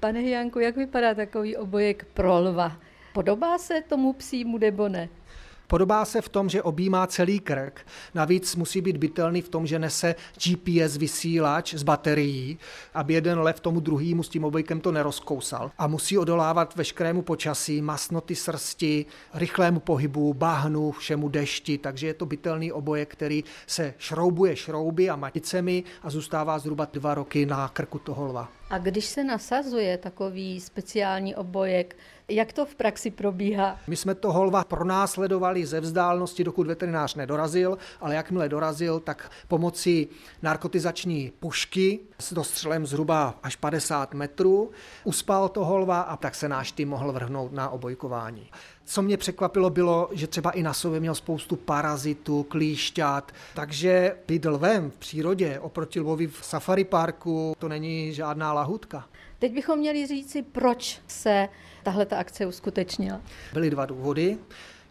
Pane Janku, jak vypadá takový obojek pro lva? Podobá se tomu psímu nebo ne? Podobá se v tom, že objímá celý krk. Navíc musí být bytelný v tom, že nese GPS vysílač z baterií, aby jeden lev tomu druhýmu s tím obojkem to nerozkousal. A musí odolávat veškerému počasí, masnoty srsti, rychlému pohybu, bahnu, všemu dešti, takže je to bytelný obojek, který se šroubuje šrouby a maticemi a zůstává zhruba dva roky na krku toho lva. A když se nasazuje takový speciální obojek, jak to v praxi probíhá? My jsme toho lva pronásledovali ze vzdálenosti, dokud veterinář nedorazil, ale jakmile dorazil, tak pomocí narkotizační pušky s dostřelem zhruba až 50 metrů uspal toho lva a tak se náš tým mohl vrhnout na obojkování. Co mě překvapilo bylo, že třeba i na sobě měl spoustu parazitů, klíšťat, takže být lvem v přírodě oproti lvovi v safari parku, to není žádná lahutka. Teď bychom měli říci, proč se tahle akce uskutečnila. Byly dva důvody.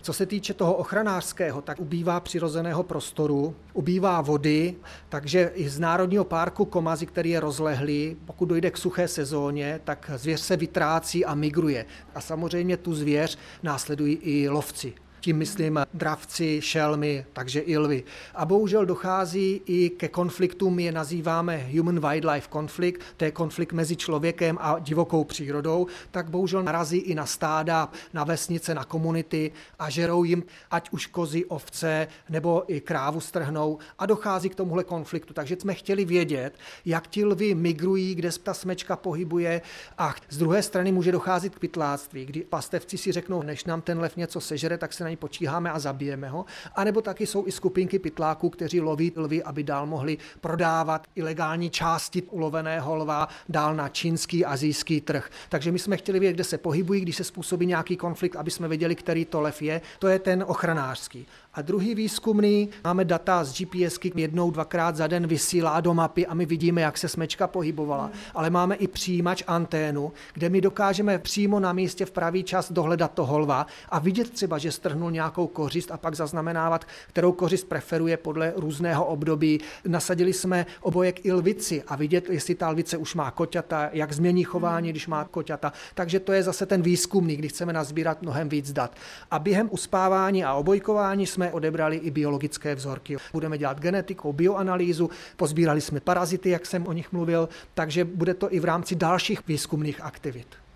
Co se týče toho ochranářského, tak ubývá přirozeného prostoru, ubývá vody, takže i z Národního parku Komazy, který je rozlehlý, pokud dojde k suché sezóně, tak zvěř se vytrácí a migruje. A samozřejmě tu zvěř následují i lovci tím myslím dravci, šelmy, takže i lvy. A bohužel dochází i ke konfliktům, my je nazýváme human-wildlife konflikt, to je konflikt mezi člověkem a divokou přírodou, tak bohužel narazí i na stáda, na vesnice, na komunity a žerou jim ať už kozy, ovce nebo i krávu strhnou a dochází k tomuhle konfliktu. Takže jsme chtěli vědět, jak ti lvy migrují, kde ta smečka pohybuje a z druhé strany může docházet k pytláctví, kdy pastevci si řeknou, než nám ten lev něco sežere, tak se na ně počíháme a zabijeme ho. A nebo taky jsou i skupinky pytláků, kteří loví lvy, aby dál mohli prodávat ilegální části uloveného lva dál na čínský, azijský trh. Takže my jsme chtěli vědět, kde se pohybují, když se způsobí nějaký konflikt, aby jsme věděli, který to lev je. To je ten ochranářský. A druhý výzkumný, máme data z GPSky, jednou, dvakrát za den vysílá do mapy a my vidíme, jak se smečka pohybovala. Ale máme i přijímač anténu, kde my dokážeme přímo na místě v pravý čas dohledat toho lva a vidět třeba, že strhnul nějakou kořist a pak zaznamenávat, kterou kořist preferuje podle různého období. Nasadili jsme obojek i lvici a vidět, jestli ta lvice už má koťata, jak změní chování, když má koťata. Takže to je zase ten výzkumný, kdy chceme nazbírat mnohem víc dat. A během uspávání a obojkování jsme odebrali i biologické vzorky. Budeme dělat genetiku, bioanalýzu, pozbírali jsme parazity, jak jsem o nich mluvil, takže bude to i v rámci dalších výzkumných aktivit.